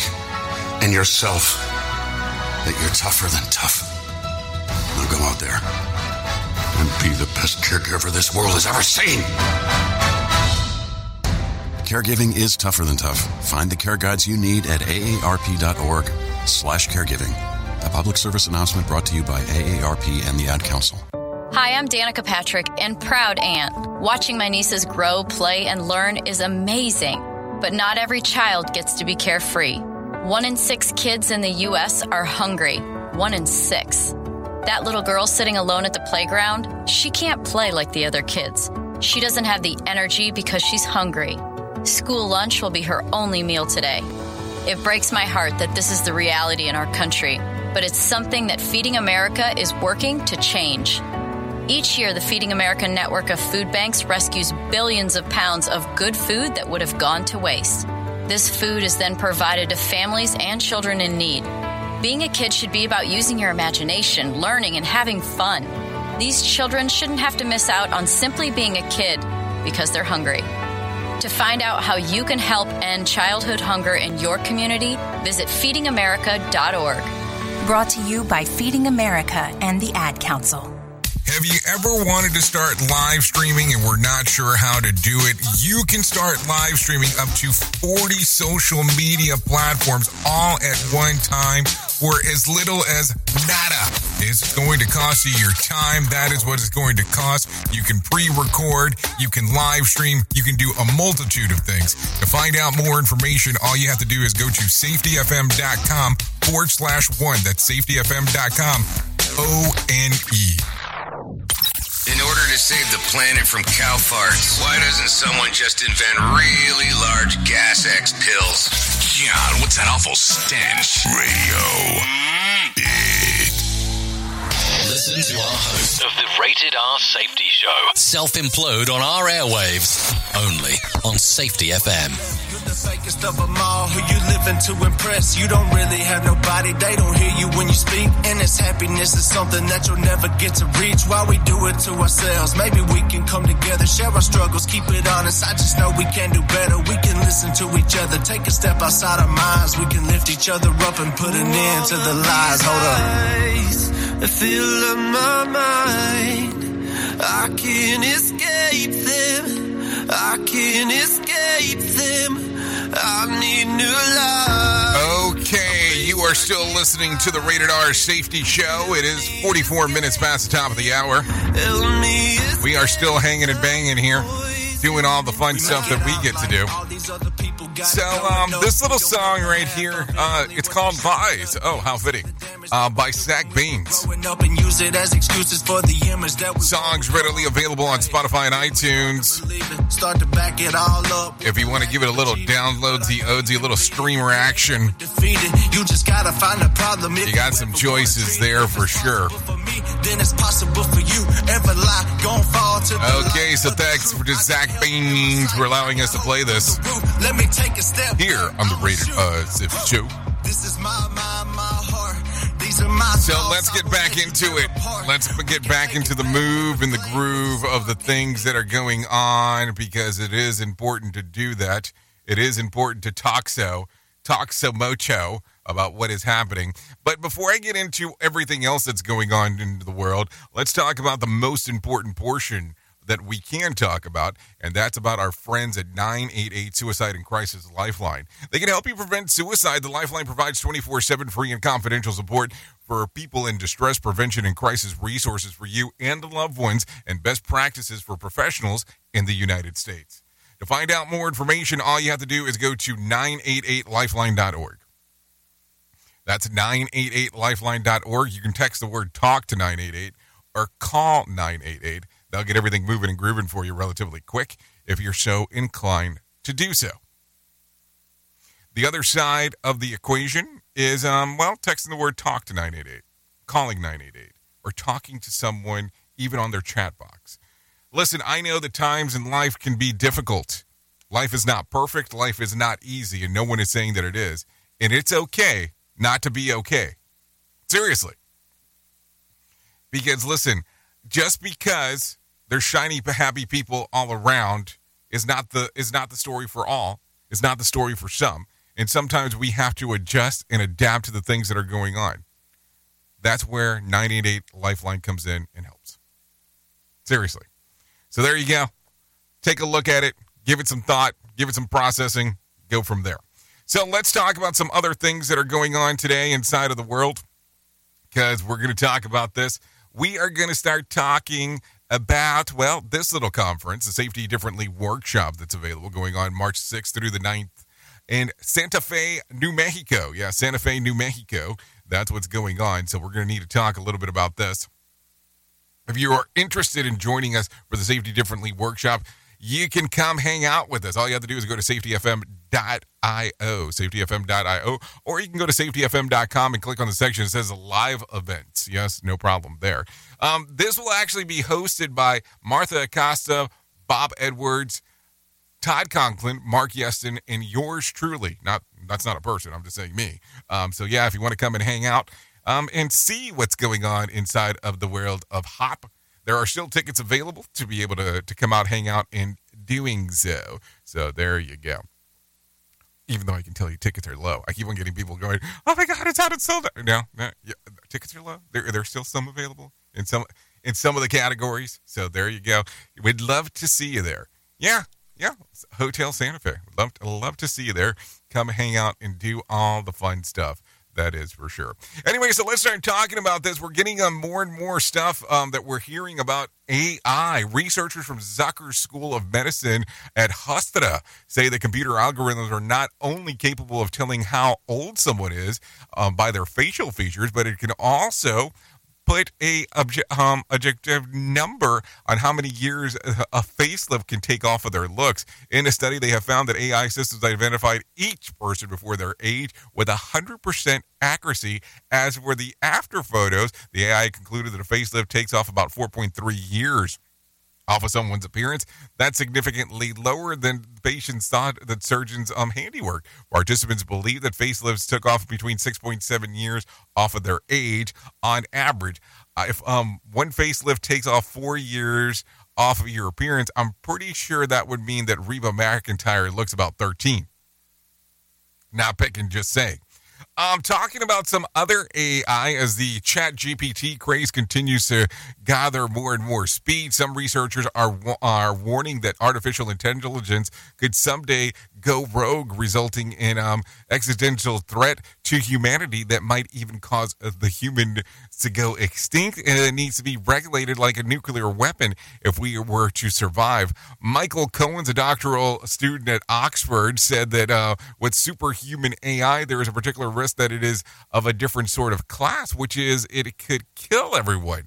and yourself that you're tougher than tough. Out there and be the best caregiver this world has ever seen. Caregiving is tougher than tough. Find the care guides you need at aarp.org slash caregiving. A public service announcement brought to you by AARP and the Ad Council. Hi, I'm Danica Patrick and proud aunt. Watching my nieces grow, play, and learn is amazing. But not every child gets to be carefree. One in six kids in the U.S. are hungry. One in six. That little girl sitting alone at the playground, she can't play like the other kids. She doesn't have the energy because she's hungry. School lunch will be her only meal today. It breaks my heart that this is the reality in our country, but it's something that Feeding America is working to change. Each year, the Feeding America network of food banks rescues billions of pounds of good food that would have gone to waste. This food is then provided to families and children in need. Being a kid should be about using your imagination, learning, and having fun. These children shouldn't have to miss out on simply being a kid because they're hungry. To find out how you can help end childhood hunger in your community, visit feedingamerica.org. Brought to you by Feeding America and the Ad Council. Have you ever wanted to start live streaming and were not sure how to do it? You can start live streaming up to 40 social media platforms all at one time for as little as nada. It's going to cost you your time. That is what it's going to cost. You can pre-record, you can live stream, you can do a multitude of things. To find out more information, all you have to do is go to safetyfm.com forward slash one. That's safetyfm.com O-N-E. In order to save the planet from cow farts, why doesn't someone just invent really large gas X pills? God, what's that awful stench? Radio. Mm. Big. Listen to our host of the Rated R Safety Show. self implode on our airwaves only on Safety FM. the fakest of them all. Who you living to impress? You don't really have nobody. They don't hear you when you speak. And this happiness is something that you'll never get to reach. While we do it to ourselves, maybe we can come together, share our struggles, keep it honest. I just know we can do better. We can listen to each other, take a step outside our minds. We can lift each other up and put an end to the lies. Hold on. I feel on my mind. I can't escape them. I can't escape them. I need new life. Okay, you are still listening to the Rated R Safety Show. It is 44 minutes past the top of the hour. We are still hanging and banging here, doing all the fun stuff that we get to do. So, um, this little song right here, uh, it's called Lies. Oh, how fitting. Uh, by Zach the we Songs readily available on Spotify and iTunes. If you want to give it a little downloadsy, odesy, a little streamer action, you got some choices there for sure. Then it's possible for you. Ever lie, gon' fall to the Okay, so thanks for just Zach Baines for allowing us to play this Let me take a step. here on the Rated uh, Safety Show. This is my, my, my heart. These are my So let's get back into it. Let's get back into the move and the groove of the things that are going on because it is important to do that. It is important to talk so, talk so mucho about what is happening. But before I get into everything else that's going on in the world, let's talk about the most important portion that we can talk about, and that's about our friends at 988 Suicide and Crisis Lifeline. They can help you prevent suicide. The Lifeline provides 24 7 free and confidential support for people in distress, prevention, and crisis resources for you and the loved ones, and best practices for professionals in the United States. To find out more information, all you have to do is go to 988lifeline.org. That's 988lifeline.org. You can text the word talk to 988 or call 988. They'll get everything moving and grooving for you relatively quick if you're so inclined to do so. The other side of the equation is, um, well, texting the word talk to 988, calling 988, or talking to someone even on their chat box. Listen, I know the times in life can be difficult. Life is not perfect, life is not easy, and no one is saying that it is. And it's okay not to be okay. Seriously. Because listen, just because there's shiny happy people all around is not the is not the story for all. It's not the story for some. And sometimes we have to adjust and adapt to the things that are going on. That's where 988 Lifeline comes in and helps. Seriously. So there you go. Take a look at it, give it some thought, give it some processing, go from there. So let's talk about some other things that are going on today inside of the world because we're going to talk about this. We are going to start talking about, well, this little conference, the Safety Differently workshop that's available going on March 6th through the 9th in Santa Fe, New Mexico. Yeah, Santa Fe, New Mexico. That's what's going on. So we're going to need to talk a little bit about this. If you are interested in joining us for the Safety Differently workshop, you can come hang out with us. All you have to do is go to safetyfm.io, safetyfm.io, or you can go to safetyfm.com and click on the section that says live events. Yes, no problem there. Um, this will actually be hosted by Martha Acosta, Bob Edwards, Todd Conklin, Mark Yeston, and yours truly. Not that's not a person. I'm just saying me. Um, so yeah, if you want to come and hang out um, and see what's going on inside of the world of HOP, there are still tickets available to be able to to come out, hang out, and doing so. So there you go. Even though I can tell you tickets are low, I keep on getting people going, "Oh my God, it's out! It's sold out!" No, no, yeah, tickets are low. There, there's still some available in some in some of the categories. So there you go. We'd love to see you there. Yeah, yeah. Hotel Santa Fe. Love to, love to see you there. Come hang out and do all the fun stuff. That is for sure. Anyway, so let's start talking about this. We're getting um, more and more stuff um, that we're hearing about AI. Researchers from Zucker School of Medicine at Hofstra say that computer algorithms are not only capable of telling how old someone is um, by their facial features, but it can also put a obje- um, objective number on how many years a facelift can take off of their looks. In a study, they have found that AI systems identified each person before their age with 100% accuracy. As for the after photos, the AI concluded that a facelift takes off about 4.3 years off of someone's appearance. That's significantly lower than patients thought that surgeons' um, handiwork. Participants believe that facelifts took off between 6.7 years off of their age on average. Uh, if um, one facelift takes off four years off of your appearance, I'm pretty sure that would mean that Reba McEntire looks about 13. Not picking, just saying. I'm talking about some other AI as the Chat GPT craze continues to gather more and more speed. Some researchers are are warning that artificial intelligence could someday go rogue, resulting in um existential threat to humanity that might even cause uh, the human to go extinct, and it needs to be regulated like a nuclear weapon if we were to survive. Michael Cohen's a doctoral student at Oxford said that uh, with superhuman AI, there is a particular risk that it is of a different sort of class, which is it could kill everyone.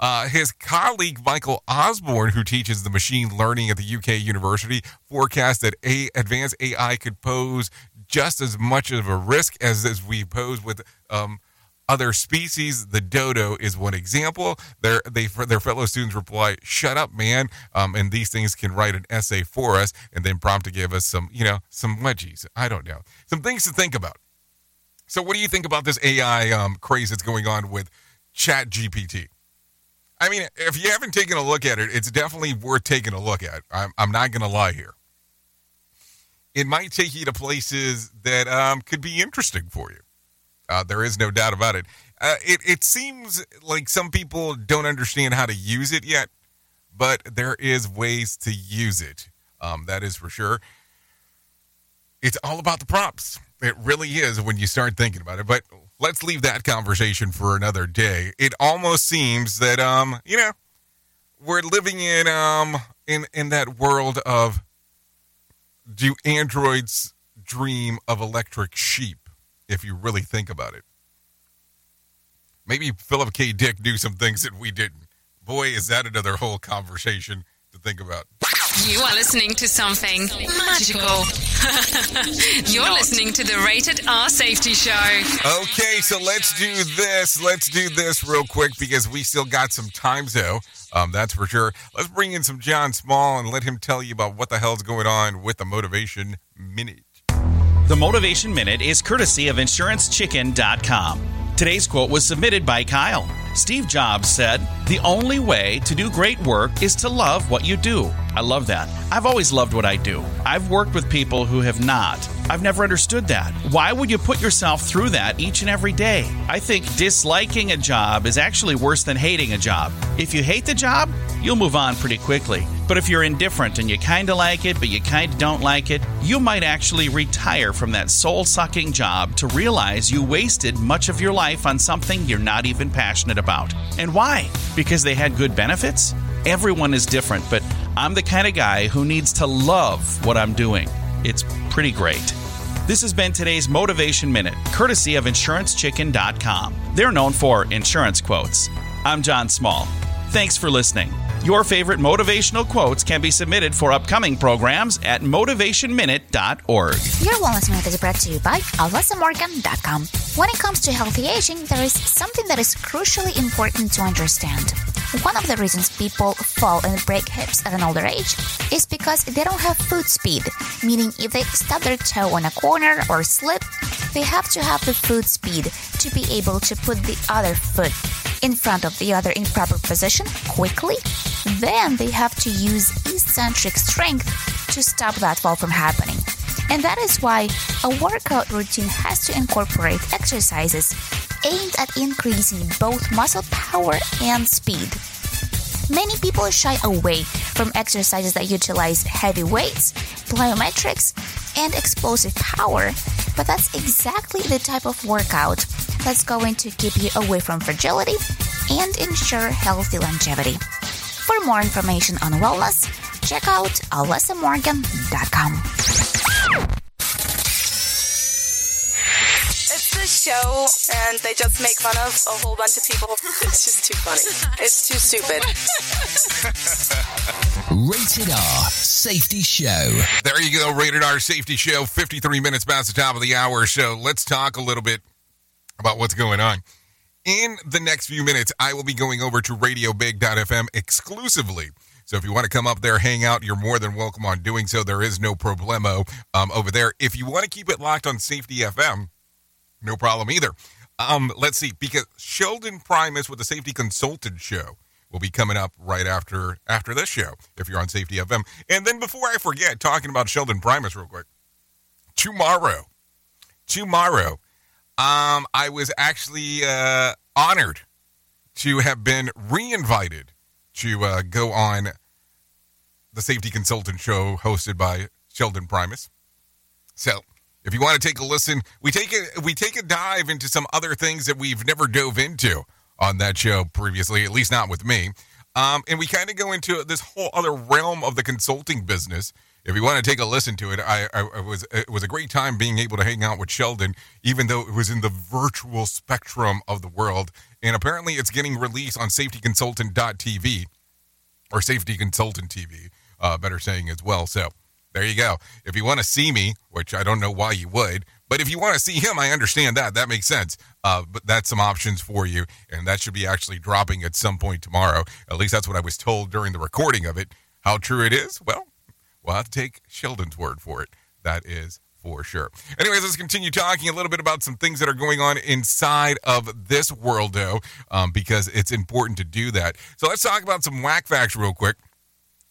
Uh, his colleague Michael Osborne, who teaches the machine learning at the UK university, forecast that a advanced AI could pose just as much of a risk as, as we pose with um, other species. The dodo is one example. Their they their fellow students reply, "Shut up, man!" Um, and these things can write an essay for us and then prompt to give us some, you know, some wedgies. I don't know, some things to think about. So, what do you think about this AI um, craze that's going on with Chat GPT? I mean, if you haven't taken a look at it, it's definitely worth taking a look at. I'm, I'm not going to lie here. It might take you to places that um, could be interesting for you. Uh, there is no doubt about it. Uh, it. It seems like some people don't understand how to use it yet, but there is ways to use it. Um, that is for sure. It's all about the props. It really is when you start thinking about it. But let's leave that conversation for another day. It almost seems that um, you know, we're living in um in in that world of do androids dream of electric sheep if you really think about it. Maybe Philip K. Dick knew some things that we didn't. Boy, is that another whole conversation to think about. You are listening to something magical. You're Not. listening to the Rated R Safety Show. Okay, so let's do this. Let's do this real quick because we still got some time, though. Um, that's for sure. Let's bring in some John Small and let him tell you about what the hell's going on with the Motivation Minute. The Motivation Minute is courtesy of InsuranceChicken.com. Today's quote was submitted by Kyle. Steve Jobs said, The only way to do great work is to love what you do. I love that. I've always loved what I do. I've worked with people who have not. I've never understood that. Why would you put yourself through that each and every day? I think disliking a job is actually worse than hating a job. If you hate the job, you'll move on pretty quickly. But if you're indifferent and you kind of like it, but you kind of don't like it, you might actually retire from that soul sucking job to realize you wasted much of your life on something you're not even passionate about. And why? Because they had good benefits? Everyone is different, but I'm the kind of guy who needs to love what I'm doing. It's pretty great. This has been today's Motivation Minute, courtesy of InsuranceChicken.com. They're known for insurance quotes. I'm John Small. Thanks for listening. Your favorite motivational quotes can be submitted for upcoming programs at motivationminute.org. Your Wellness Minute is brought to you by AlysaMorgan.com. When it comes to healthy aging, there is something that is crucially important to understand. One of the reasons people fall and break hips at an older age is because they don't have foot speed, meaning if they stub their toe on a corner or slip, they have to have the foot speed to be able to put the other foot in front of the other in proper position quickly. Then they have to use eccentric strength to stop that fall from happening. And that is why a workout routine has to incorporate exercises aimed at increasing both muscle power and speed. Many people shy away from exercises that utilize heavy weights, plyometrics, and explosive power, but that's exactly the type of workout that's going to keep you away from fragility and ensure healthy longevity. For more information on wellness, check out alessamorgan.com. show and they just make fun of a whole bunch of people. It's just too funny. It's too stupid. Rated R Safety Show. There you go, Rated R Safety Show, 53 minutes past the top of the hour. So let's talk a little bit about what's going on. In the next few minutes, I will be going over to RadioBig.fm exclusively. So if you want to come up there, hang out, you're more than welcome on doing so. There is no problemo um, over there. If you want to keep it locked on Safety FM, no problem either. Um, let's see, because Sheldon Primus with the Safety Consultant Show will be coming up right after after this show. If you're on Safety FM, and then before I forget, talking about Sheldon Primus real quick. Tomorrow, tomorrow, um, I was actually uh, honored to have been re-invited to uh, go on the Safety Consultant Show hosted by Sheldon Primus. So if you want to take a listen, we take a we take a dive into some other things that we've never dove into on that show previously, at least not with me. Um, and we kind of go into this whole other realm of the consulting business. If you want to take a listen to it, I, I, I was it was a great time being able to hang out with Sheldon, even though it was in the virtual spectrum of the world. And apparently, it's getting released on SafetyConsultant.tv or Safety Consultant TV, uh, better saying as well. So there you go. If you want to see me, which I don't know why you would, but if you want to see him, I understand that. That makes sense. Uh, but that's some options for you, and that should be actually dropping at some point tomorrow. At least that's what I was told during the recording of it. How true it is? Well, we'll have to take Sheldon's word for it. That is for sure. Anyways, let's continue talking a little bit about some things that are going on inside of this world, though, um, because it's important to do that. So let's talk about some whack facts real quick.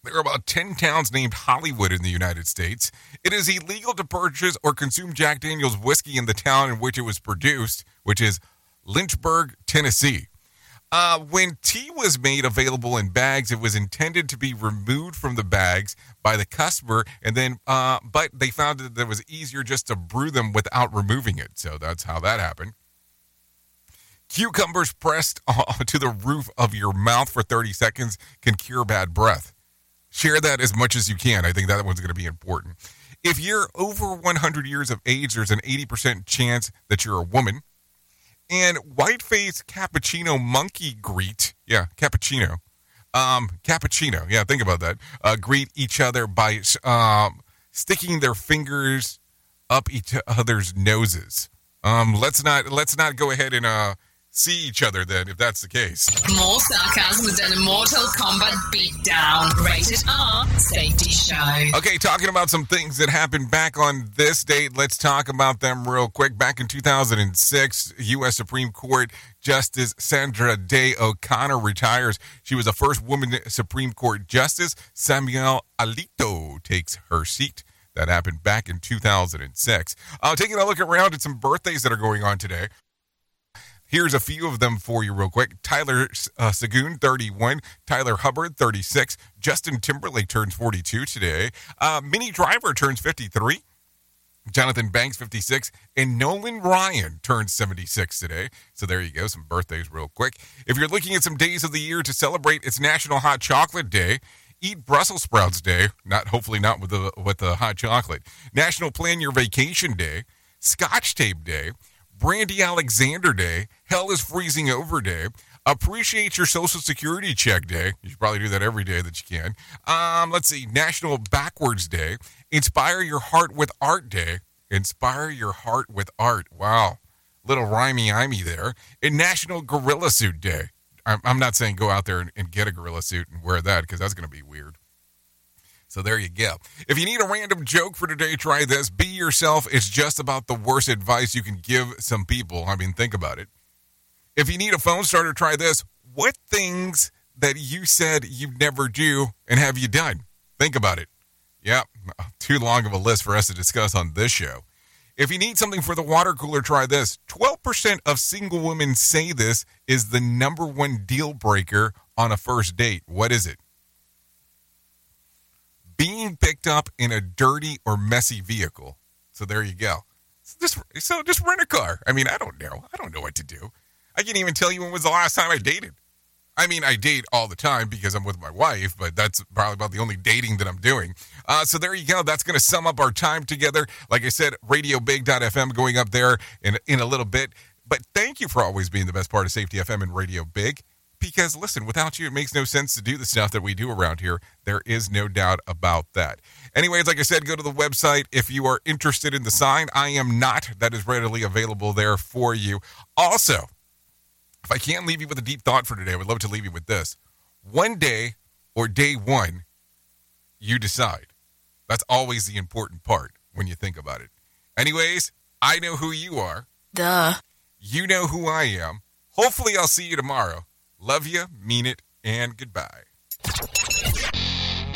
There are about 10 towns named Hollywood in the United States. It is illegal to purchase or consume Jack Daniels whiskey in the town in which it was produced, which is Lynchburg, Tennessee. Uh, when tea was made available in bags, it was intended to be removed from the bags by the customer, and then, uh, but they found that it was easier just to brew them without removing it. So that's how that happened. Cucumbers pressed to the roof of your mouth for 30 seconds can cure bad breath. Share that as much as you can. I think that one's going to be important. If you're over 100 years of age, there's an 80% chance that you're a woman. And white-faced cappuccino monkey greet, yeah, cappuccino, um, cappuccino, yeah, think about that. Uh, greet each other by um, sticking their fingers up each other's noses. Um, let's not let's not go ahead and uh, see each other then, if that's the case. More sarcasm than a Mortal Kombat beatdown. Rated R Safety Show. Okay, talking about some things that happened back on this date. Let's talk about them real quick. Back in 2006, U.S. Supreme Court Justice Sandra Day O'Connor retires. She was the first woman Supreme Court Justice. Samuel Alito takes her seat. That happened back in 2006. Uh, taking a look around at some birthdays that are going on today. Here's a few of them for you, real quick. Tyler uh, Seguin, 31. Tyler Hubbard, 36. Justin Timberlake turns 42 today. Uh, Driver turns 53. Jonathan Banks, 56. And Nolan Ryan turns 76 today. So there you go, some birthdays, real quick. If you're looking at some days of the year to celebrate, it's National Hot Chocolate Day. Eat Brussels sprouts day, not hopefully not with the with the hot chocolate. National Plan Your Vacation Day, Scotch Tape Day, Brandy Alexander Day, Hell is Freezing Over Day, Appreciate Your Social Security Check Day. You should probably do that every day that you can. Um, let's see, National Backwards Day, Inspire Your Heart with Art Day, Inspire Your Heart with Art. Wow, little rhymey imey there. And National Gorilla Suit Day. I'm, not saying go out there and get a gorilla suit and wear that because that's going to be weird. So there you go. If you need a random joke for today, try this. Be yourself. It's just about the worst advice you can give some people. I mean, think about it. If you need a phone starter, try this. What things that you said you'd never do and have you done? Think about it. Yeah, too long of a list for us to discuss on this show. If you need something for the water cooler, try this. 12% of single women say this is the number one deal breaker on a first date. What is it? Being picked up in a dirty or messy vehicle. So there you go. So just, so just rent a car. I mean, I don't know. I don't know what to do. I can't even tell you when was the last time I dated. I mean, I date all the time because I'm with my wife, but that's probably about the only dating that I'm doing. Uh, so there you go. That's going to sum up our time together. Like I said, radiobig.fm going up there in, in a little bit. But thank you for always being the best part of Safety FM and Radio Big. Because listen, without you, it makes no sense to do the stuff that we do around here. There is no doubt about that. Anyways, like I said, go to the website if you are interested in the sign. I am not. That is readily available there for you. Also, if I can't leave you with a deep thought for today, I would love to leave you with this. One day or day one, you decide. That's always the important part when you think about it. Anyways, I know who you are. Duh. You know who I am. Hopefully, I'll see you tomorrow. Love you, mean it, and goodbye.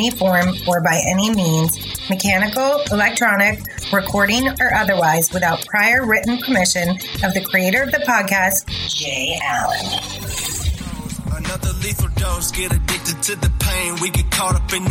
any form or by any means, mechanical, electronic, recording, or otherwise, without prior written permission of the creator of the podcast, Jay Allen. Another lethal dose, get addicted to the pain. We get caught up in the